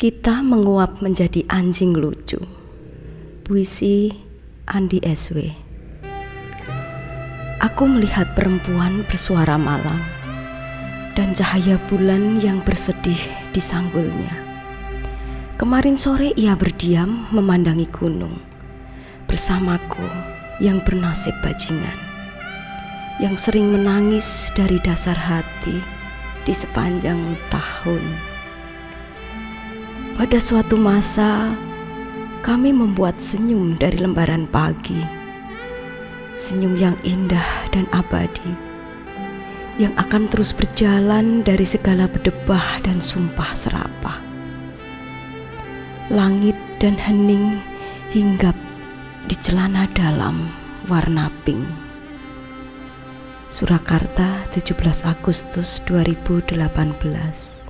Kita menguap menjadi anjing lucu. Puisi Andi SW. Aku melihat perempuan bersuara malam dan cahaya bulan yang bersedih di sanggulnya. Kemarin sore ia berdiam memandangi gunung bersamaku yang bernasib bajingan, yang sering menangis dari dasar hati di sepanjang tahun. Pada suatu masa, kami membuat senyum dari lembaran pagi, senyum yang indah dan abadi, yang akan terus berjalan dari segala berdebah dan sumpah serapah. Langit dan hening hinggap di celana dalam warna pink. Surakarta 17 Agustus 2018